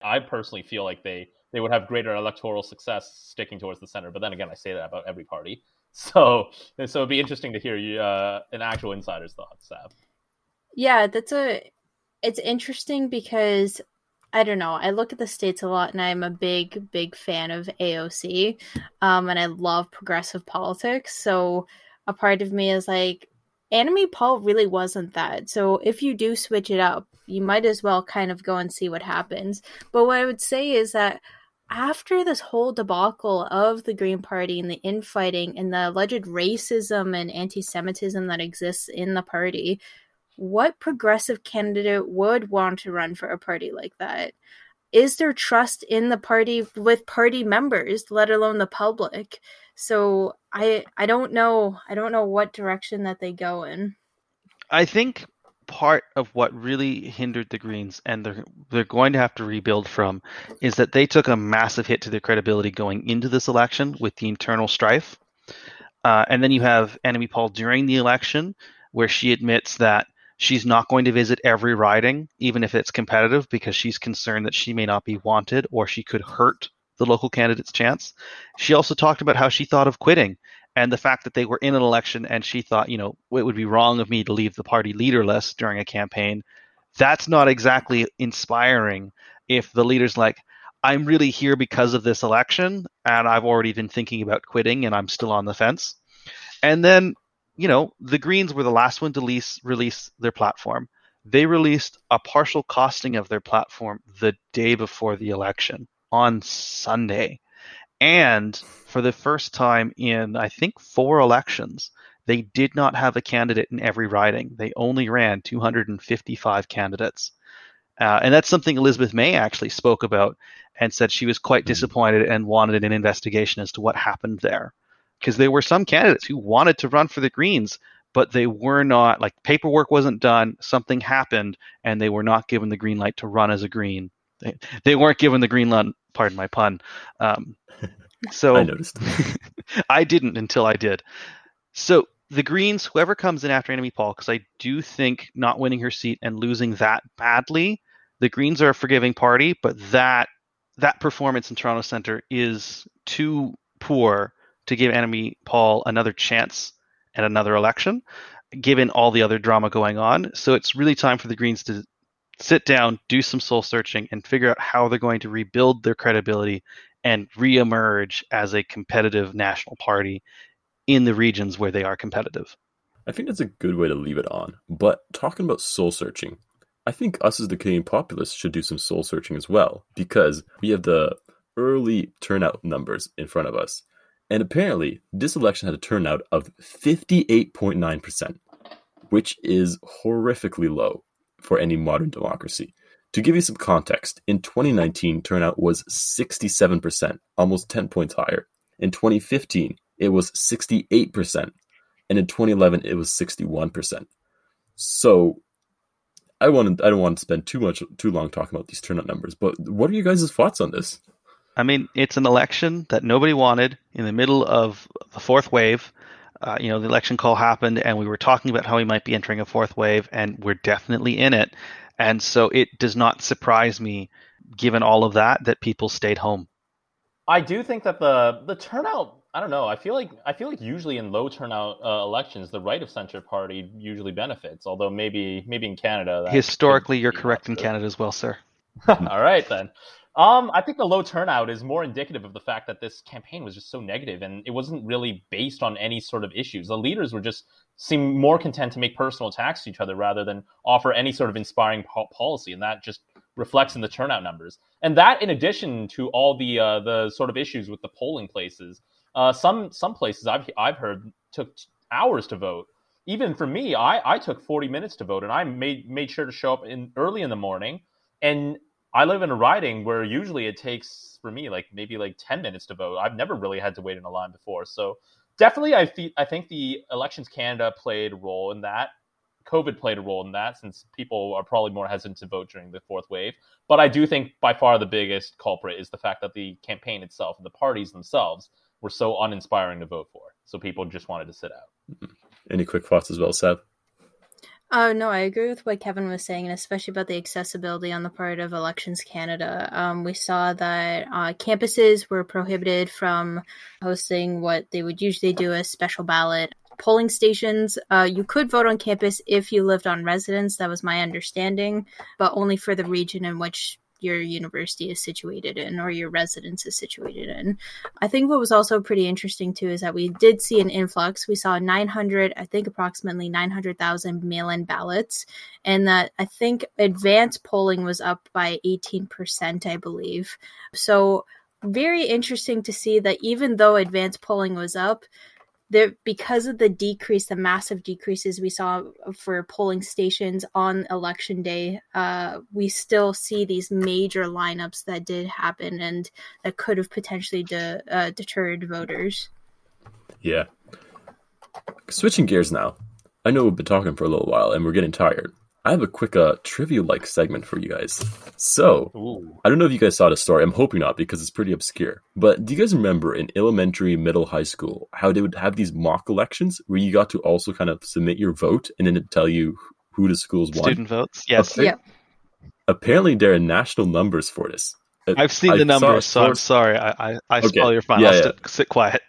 I personally feel like they they would have greater electoral success sticking towards the center. But then again, I say that about every party. So so it'd be interesting to hear you, uh, an actual insider's thoughts, Sav. Yeah, that's a. It's interesting because I don't know. I look at the states a lot, and I'm a big, big fan of AOC, um, and I love progressive politics. So a part of me is like, Annamie Paul really wasn't that. So if you do switch it up, you might as well kind of go and see what happens. But what I would say is that after this whole debacle of the Green Party and the infighting and the alleged racism and anti Semitism that exists in the party, what progressive candidate would want to run for a party like that? Is there trust in the party with party members, let alone the public? So I I don't know I don't know what direction that they go in. I think part of what really hindered the Greens and they're they're going to have to rebuild from is that they took a massive hit to their credibility going into this election with the internal strife. Uh, and then you have Annamie Paul during the election, where she admits that she's not going to visit every riding, even if it's competitive, because she's concerned that she may not be wanted or she could hurt the local candidate's chance. She also talked about how she thought of quitting and the fact that they were in an election and she thought, you know, it would be wrong of me to leave the party leaderless during a campaign. That's not exactly inspiring if the leader's like, I'm really here because of this election and I've already been thinking about quitting and I'm still on the fence. And then, you know, the Greens were the last one to lease, release their platform. They released a partial costing of their platform the day before the election on Sunday. And for the first time in, I think, four elections, they did not have a candidate in every riding. They only ran 255 candidates. Uh, and that's something Elizabeth May actually spoke about and said she was quite disappointed and wanted an investigation as to what happened there. Because there were some candidates who wanted to run for the Greens, but they were not, like, paperwork wasn't done, something happened, and they were not given the green light to run as a Green. They, they weren't given the green light, pardon my pun. Um, so I noticed. I didn't until I did. So the Greens, whoever comes in after Annamie Paul, because I do think not winning her seat and losing that badly, the Greens are a forgiving party, but that that performance in Toronto Centre is too poor to give Annamie Paul another chance at another election, given all the other drama going on. So it's really time for the Greens to sit down, do some soul searching, and figure out how they're going to rebuild their credibility and reemerge as a competitive national party in the regions where they are competitive. I think that's a good way to leave it on. But talking about soul searching, I think us as the Canadian populace should do some soul searching as well because we have the early turnout numbers in front of us. And apparently, this election had a turnout of 58.9%, which is horrifically low for any modern democracy. To give you some context, in 2019, turnout was 67%, almost 10 points higher. In 2015, it was 68%. And in 2011, it was 61%. So I want I don't want to spend too much too long talking about these turnout numbers, but what are you guys' thoughts on this? I mean, it's an election that nobody wanted in the middle of the fourth wave. Uh, you know, the election call happened, and we were talking about how we might be entering a fourth wave, and we're definitely in it. And so it does not surprise me, given all of that, that people stayed home. I do think that the the turnout. I don't know. I feel like I feel like usually in low turnout uh, elections, the right of center party usually benefits. Although maybe maybe in Canada, historically, you're correct in Canada as well, sir. All right then. Um, I think the low turnout is more indicative of the fact that this campaign was just so negative, and it wasn't really based on any sort of issues. The leaders were just seem more content to make personal attacks to each other rather than offer any sort of inspiring po- policy, and that just reflects in the turnout numbers. And that, in addition to all the uh, the sort of issues with the polling places, uh, some some places I've I've heard took hours to vote. Even for me, I, I took 40 minutes to vote, and I made made sure to show up in early in the morning. And I live in a riding where usually it takes for me like maybe like 10 minutes to vote. I've never really had to wait in a line before. So definitely, I, th- I think the Elections Canada played a role in that. COVID played a role in that since people are probably more hesitant to vote during the fourth wave. But I do think by far the biggest culprit is the fact that the campaign itself and the parties themselves were so uninspiring to vote for. So people just wanted to sit out. Mm-hmm. Any quick thoughts as well, Seb? Uh, no, I agree with what Kevin was saying, and especially about the accessibility on the part of Elections Canada. Um, we saw that uh, campuses were prohibited from hosting what they would usually do as special ballot polling stations. Uh, you could vote on campus if you lived on residence. That was my understanding, but only for the region in which your university is situated in or your residence is situated in. I think what was also pretty interesting too is that we did see an influx. We saw 900, I think approximately 900,000 mail in ballots, and that I think advanced polling was up by 18%, I believe. So, very interesting to see that even though advanced polling was up, because of the decrease, the massive decreases we saw for polling stations on election day, uh, we still see these major lineups that did happen and that could have potentially de- uh, deterred voters. Yeah. Switching gears now. I know we've been talking for a little while and we're getting tired. I have a quick uh, trivia like segment for you guys. So, Ooh. I don't know if you guys saw the story. I'm hoping not because it's pretty obscure. But do you guys remember in elementary, middle, high school how they would have these mock elections where you got to also kind of submit your vote and then it tell you who the schools won? Student votes, yes. Okay. Yep. Apparently, there are national numbers for this. Uh, I've seen I the numbers, so I'm sorry. I I, I Okay. spoil your fun. Yeah, I'll yeah. sit, sit quiet.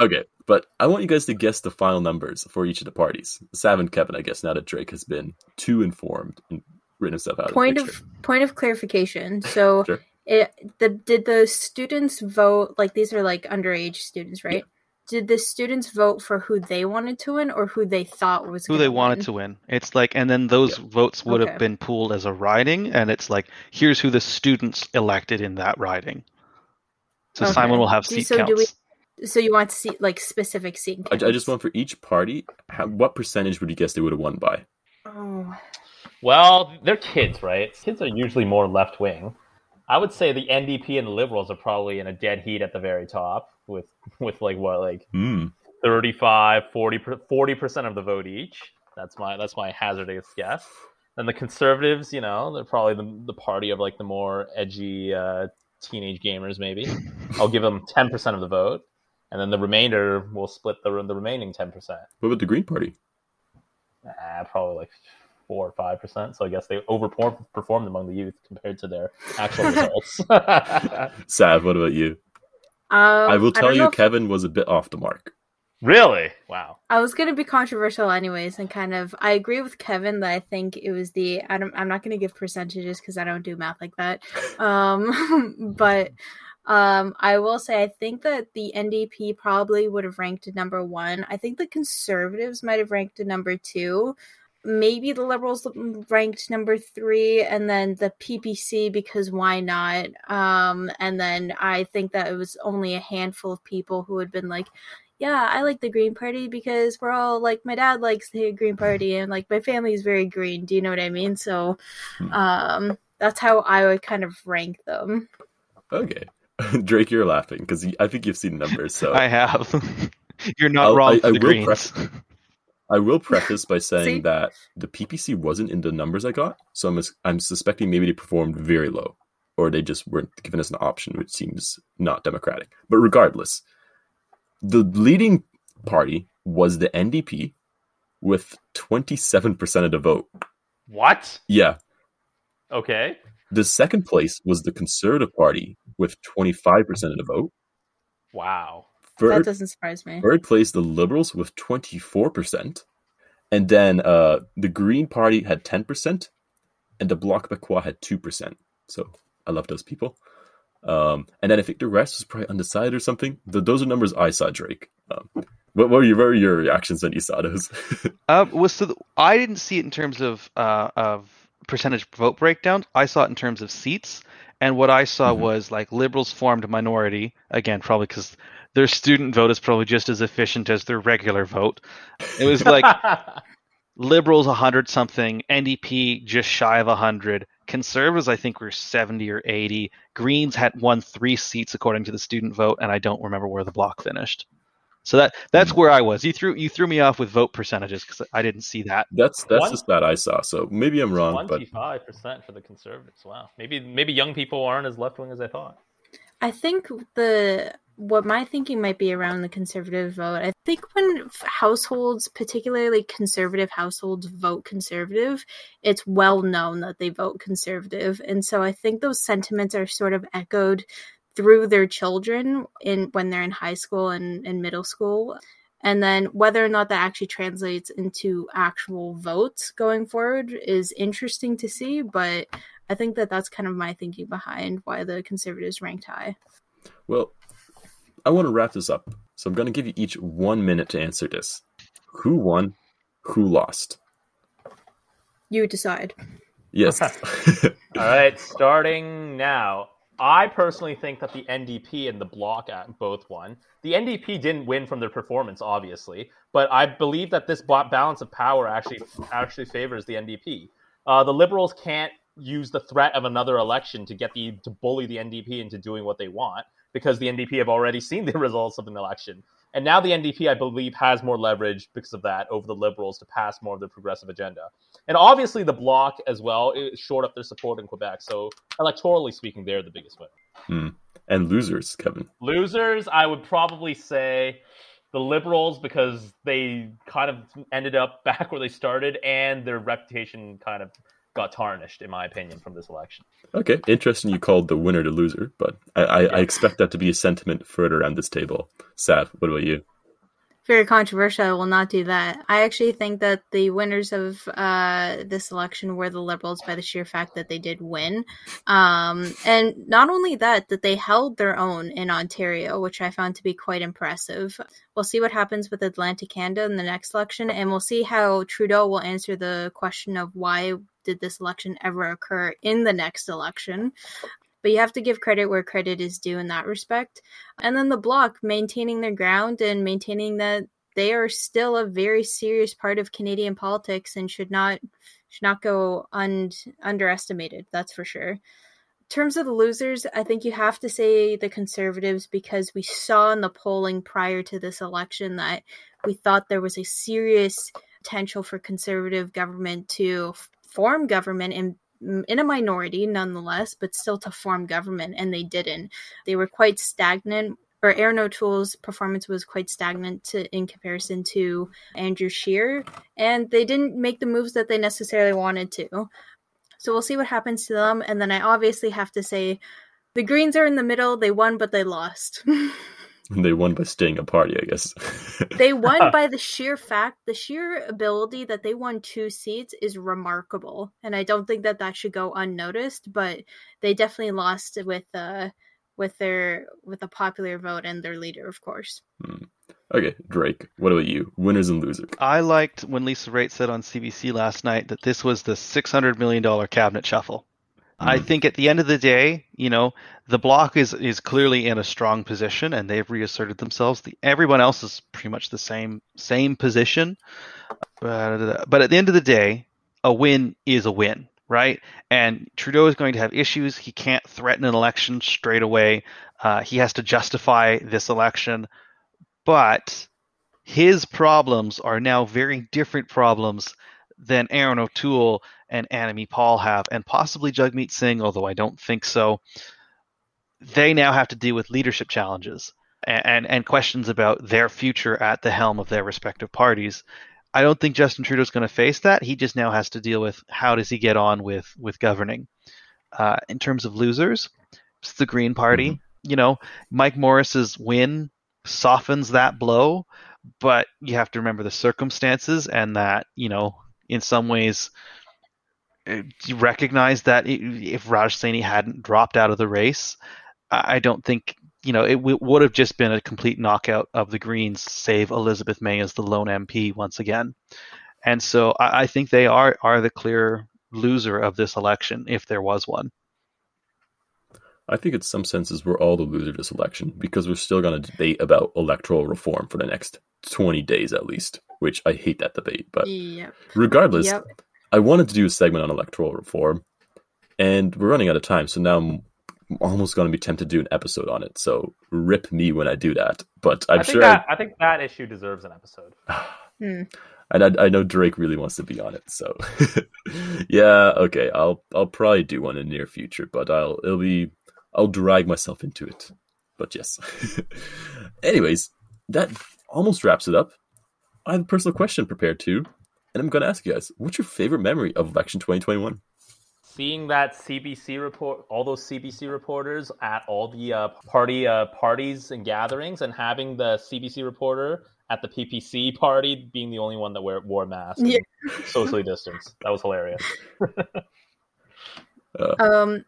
Okay, but I want you guys to guess the final numbers for each of the parties. Sav and Kevin, I guess, now that Drake has been too informed and written himself out. Point of, of the picture. point of clarification. So, Sure. it, the did the students vote? Like these are like underage students, right? Did the students vote for who they wanted to win or who they thought was Who gonna they wanted to win. It's like, and then those votes would Okay. have been pooled as a riding, and it's like, here's who the students elected in that riding. So Okay. Simon will have seat so do counts. We- So you want to see like specific seat I, I just want for each party, how, what percentage would you guess they would have won by? Oh, Well, they're kids, right? Kids are usually more left wing. I would say the NDP and the Liberals are probably in a dead heat at the very top with with like what like Hmm. 35 40 percent of the vote each. That's my that's my hazardous guess. And the conservatives, you know, they're probably the, the party of like the more edgy uh, teenage gamers. Maybe I'll give them ten percent of the vote, and then the remainder will split the the remaining ten percent. What about the Green Party? Uh, probably like four or five percent. So I guess they overperformed among the youth compared to their actual results. Sav, what about you? Um, I will tell don't you, if- Kevin was a bit off the mark. really? Wow. I was going to be controversial anyways, and kind of I agree with Kevin that I think it was the I don't I'm not going to give percentages because I don't do math like that. Um, but um, I will say I think that the NDP probably would have ranked at number one. I think the Conservatives might have ranked at number two. Maybe the Liberals ranked number three, and then the PPC because why not? Um, and then I think that it was only a handful of people who had been like, yeah, I like the Green Party because we're all like my dad likes the Green Party and like my family's very green. Do you know what I mean? So um that's how I would kind of rank them. Okay. Drake, you're laughing because I think you've seen numbers. So I have. You're not I'll- wrong I- for I the will Greens. I will preface by saying See? that the PPC wasn't in the numbers I got, so I'm I'm suspecting maybe they performed very low, or they just weren't given us an option, which seems not democratic. But regardless, the leading party was the NDP with 27% of the vote. What? Yeah. Okay. The second place was the Conservative Party with 25% of the vote. Wow. that doesn't surprise me. third place, the Liberals with 24%. And then uh, the Green Party had 10%, and the Bloc Québécois had 2%. So I love those people. Um, and then I think the rest was probably undecided or something. Th those are numbers I saw, Drake. Um, what, what, were your, what were your reactions when you saw those? Uh, was so the, I didn't see it in terms of uh, of percentage vote breakdown. I saw it in terms of seats, and what I saw Mhm. was like liberals formed a minority again, probably because their student vote is probably just as efficient as their regular vote. It was like liberals 100 something, NDP just shy of 100, conservatives I think were 70 or 80, Greens had won three seats according to the student vote, and I don't remember where the block finished. So that that's hmm. where I was. You threw you threw me off with vote percentages because I didn't see that. that's that's One- the stat I saw. So maybe I'm wrong, but Twenty-five percent for the conservatives. Wow. Maybe maybe young people aren't as left wing as I thought. I think the what my thinking might be around the conservative vote. I think when households, particularly conservative households, vote conservative, it's well known that they vote conservative, and so I think those sentiments are sort of echoed through their children in when they're in high school and, and middle school. And then whether or not that actually translates into actual votes going forward is interesting to see, but I think that that's kind of my thinking behind why the conservatives ranked high. Well, I want to wrap this up. So I'm going to give you each one minute to answer this. Who won? Who lost? You decide. Yes. All right, starting now. I personally think that the NDP and the Bloc both won. The NDP didn't win from their performance, obviously, but I believe that this balance of power actually actually favors the NDP. Uh, the Liberals can't use the threat of another election to get the to bully the NDP into doing what they want because the NDP have already seen the results of an election. And now the NDP, I believe, has more leverage because of that over the Liberals to pass more of their progressive agenda. And obviously, the Bloc as well it shored up their support in Quebec. So, electorally speaking, they're the biggest winner. Hmm. and losers, Kevin. Losers, I would probably say the Liberals because they kind of ended up back where they started and their reputation kind of got tarnished, in my opinion, from this election. Okay, interesting. You called the winner the loser, but I, I, I expect that to be a sentiment further around this table. Sav, what about you? Very controversial. I will not do that. I actually think that the winners of uh, this election were the Liberals by the sheer fact that they did win. Um, and not only that, that they held their own in Ontario, which I found to be quite impressive. We'll see what happens with Atlantic Canada in the next election, and we'll see how Trudeau will answer the question of why did this election ever occur in the next election. But you have to give credit where credit is due in that respect. And then the bloc maintaining their ground and maintaining that they are still a very serious part of Canadian politics and should not should not go un- underestimated. That's for sure. In terms of the losers, I think you have to say the conservatives because we saw in the polling prior to this election that we thought there was a serious potential for conservative government to form government in in a minority nonetheless, but still to form government, and they didn't. They were quite stagnant. Or Erin O'Toole's performance was quite stagnant to, in comparison to Andrew Scheer, and they didn't make the moves that they necessarily wanted to. So we'll see what happens to them. And then I obviously have to say, the Greens are in the middle. They won, but they lost. They won by staying a party, I guess. they won by the sheer fact, the sheer ability that they won two seats is remarkable, and I don't think that that should go unnoticed. But they definitely lost with uh with their with a popular vote and their leader, of course. Hmm. Okay, Drake, what about you? Winners and losers. I liked when Lisa Raitt said on CBC last night that this was the six hundred million dollar cabinet shuffle. I hmm. think at the end of the day, you know, the bloc is is clearly in a strong position and they've reasserted themselves. The, everyone else is pretty much the same same position. Uh, but at the end of the day, a win is a win, right? And Trudeau is going to have issues. He can't threaten an election straight away. Uh, he has to justify this election, but his problems are now very different problems than Erin O'Toole and Annamie Paul have, and possibly Jagmeet Singh, although I don't think so. They now have to deal with leadership challenges and, and, and questions about their future at the helm of their respective parties. I don't think Justin Trudeau is going to face that. He just now has to deal with how does he get on with with governing. Uh, in terms of losers, it's the Green Party. Mm-hmm. You know, Mike Morrice's win softens that blow, but you have to remember the circumstances and that you know in some ways you recognize that if Raj Saini hadn't dropped out of the race, I don't think you know it w- would have just been a complete knockout of the Greens, save Elizabeth May as the lone MP once again. And so I, I think they are are the clear loser of this election if there was one. I think in some senses we're all the loser of this election because we're still going to debate about electoral reform for the next 20 days at least, which I hate that debate. But yep. regardless, yep. I wanted to do a segment on electoral reform, and we're running out of time. So now I'm almost going to be tempted to do an episode on it. So rip me when I do that. But I'm I sure that, I, I, think that issue deserves an episode. hmm. And I, I, know Drake really wants to be on it. So yeah, okay, I'll I'll probably do one in the near future. But I'll it'll be I'll drag myself into it. But yes. Anyways, that almost wraps it up. I have a personal question prepared too and I'm going to ask you guys, what's your favorite memory of election 2021? Seeing that CBC report, all those CBC reporters at all the uh, party uh, parties and gatherings, and having the CBC reporter at the PPC party being the only one that wear, wore masks, yeah. socially distanced. That was hilarious. uh, um,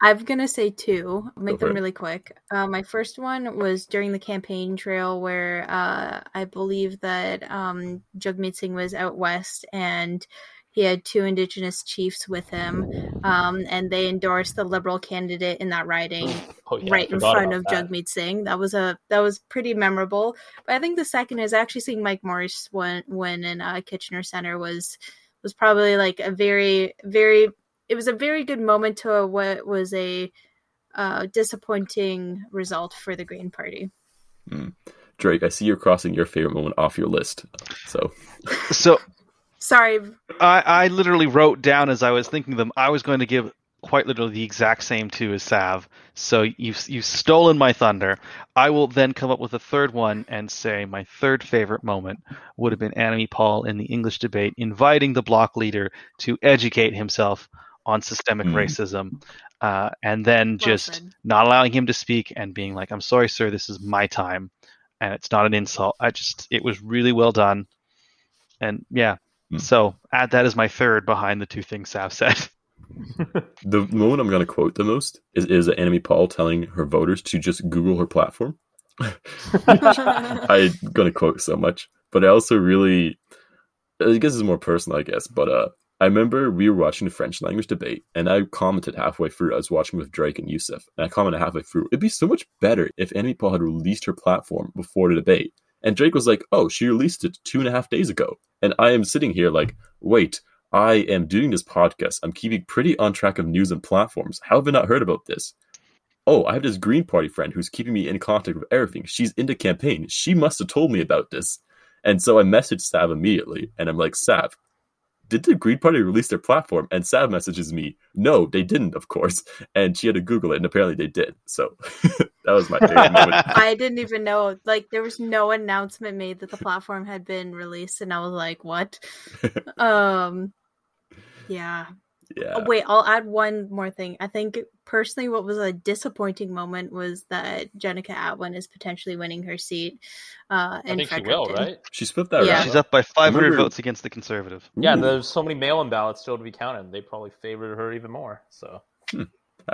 I'm gonna say two. I'll make them really quick. Uh, my first one was during the campaign trail, where uh, I believe that um, Jagmeet Singh was out west, and he had two Indigenous chiefs with him, um, and they endorsed the Liberal candidate in that riding oh, yeah, right in front of that. Jagmeet Singh. That was a that was pretty memorable. But I think the second is actually seeing Mike Morrice win, win in uh, Kitchener Center was was probably like a very very it was a very good moment to what was a uh, disappointing result for the Green Party. Mm. Drake, I see you're crossing your favorite moment off your list. So, so sorry. I, I literally wrote down as I was thinking them. I was going to give quite literally the exact same two as Sav. So you've you've stolen my thunder. I will then come up with a third one and say my third favorite moment would have been Annamie Paul in the English debate inviting the bloc leader to educate himself on systemic mm. racism, uh, and then just not allowing him to speak and being like, "I'm sorry, sir, this is my time," and it's not an insult. I just it was really well done, and yeah. Mm. So add that as my third behind the two things Sav said. the moment I'm going to quote the most is, is Annamie Paul telling her voters to just Google her platform. I'm going to quote so much, but I also really, I guess it's more personal, I guess, but uh, I remember we were watching the French language debate, and I commented halfway through. I was watching with Drake and Yusuf, and I commented halfway through. It'd be so much better if Annamie Paul had released her platform before the debate. And Drake was like, "Oh, she released it two and a half days ago." And I am sitting here like, "Wait, I am doing this podcast. I'm keeping pretty on track of news and platforms. How have I not heard about this? Oh, I have this Green Party friend who's keeping me in contact with everything. She's in the campaign. She must have told me about this. And so I messaged Sav immediately, and I'm like, Sav, did the Green Party release their platform? And Sav messages me, no, they didn't, of course. And she had to Google it, and apparently they did. So that was my favorite moment. I didn't even know. Like, there was no announcement made that the platform had been released, and I was like, "What?" um, yeah. Yeah. Oh, wait, I'll add one more thing. I think personally, what was a disappointing moment was that Jenica Atwin is potentially winning her seat. Uh, I in think she will, Fredericton. right? She flipped that Yeah. around. She's up by 500 Remember- votes against the conservative. Yeah, there's so many mail-in ballots still to be counted. They probably favored her even more. So I,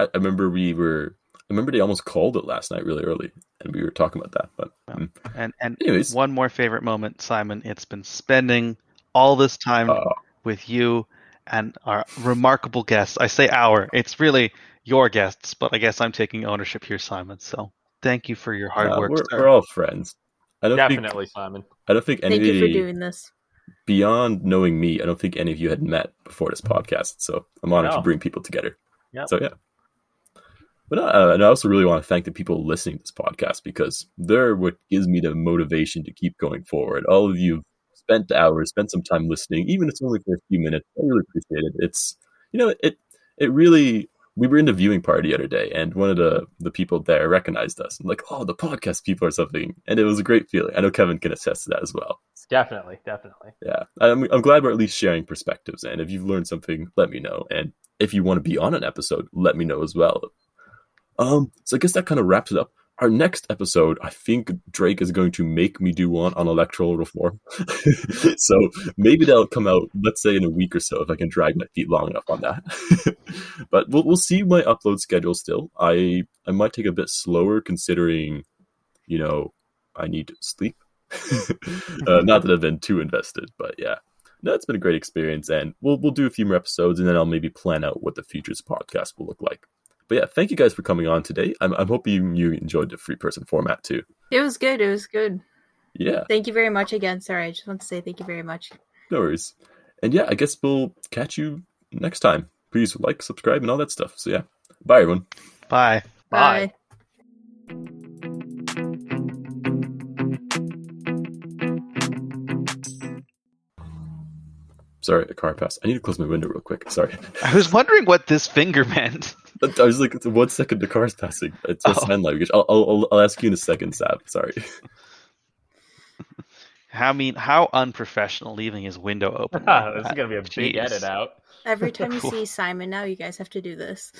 I remember we were. I remember they almost called it last night really early, and we were talking about that. But mm. And and anyways, one more favorite moment, Simon. It's been spending all this time uh, with you and our remarkable guests. I say our, it's really your guests, but I guess I'm taking ownership here, Simon. So thank you for your hard uh, work. we're, we're all friends. I don't think definitely, Simon. I don't think Thank you for doing this. beyond knowing me. I don't think any of you had met before this podcast. So I'm honored to bring people together. Yeah. So yeah. But uh, and I also really want to thank the people listening to this podcast because they're what gives me the motivation to keep going forward. All of you have spent hours, spent some time listening, even if it's only for a few minutes. I really appreciate it. It's you know it it really. We were in the viewing party the other day, and one of the the people there recognized us. I'm like, oh, the podcast people or something, and it was a great feeling. I know Kevin can attest to that as well. Definitely, definitely. Yeah, I'm, I'm glad we're at least sharing perspectives. And if you've learned something, let me know. And if you want to be on an episode, let me know as well. Um, so I guess that kind of wraps it up. Our next episode, I think Drake is going to make me do one on electoral reform. so maybe that'll come out, let's say, in a week or so, if I can drag my feet long enough on that. but we'll we'll see my upload schedule. Still, I I might take a bit slower considering, you know, I need sleep. uh, not that I've been too invested, but yeah. No, it's been a great experience, and we'll we'll do a few more episodes, and then I'll maybe plan out what the future's podcast will look like. But yeah, thank you guys for coming on today. I'm I'm hoping you enjoyed the free person format too. It was good. It was good. Yeah, Thank you very much again. Sorry, I just want to say thank you very much. no worries. And yeah, I guess we'll catch you next time. Please like, subscribe, and all that stuff. So yeah, bye everyone. Bye. Bye. Sorry, a car passed. I need to close my window real quick. Sorry. I was wondering what this finger meant. I was like, one second, the car's passing. It's a Oh. sign language. I'll, I'll, I'll ask you in a second, Sab. Sorry. How mean? How unprofessional leaving his window open. this is gonna be a big edit out. Every time you see Simon now, you guys have to do this.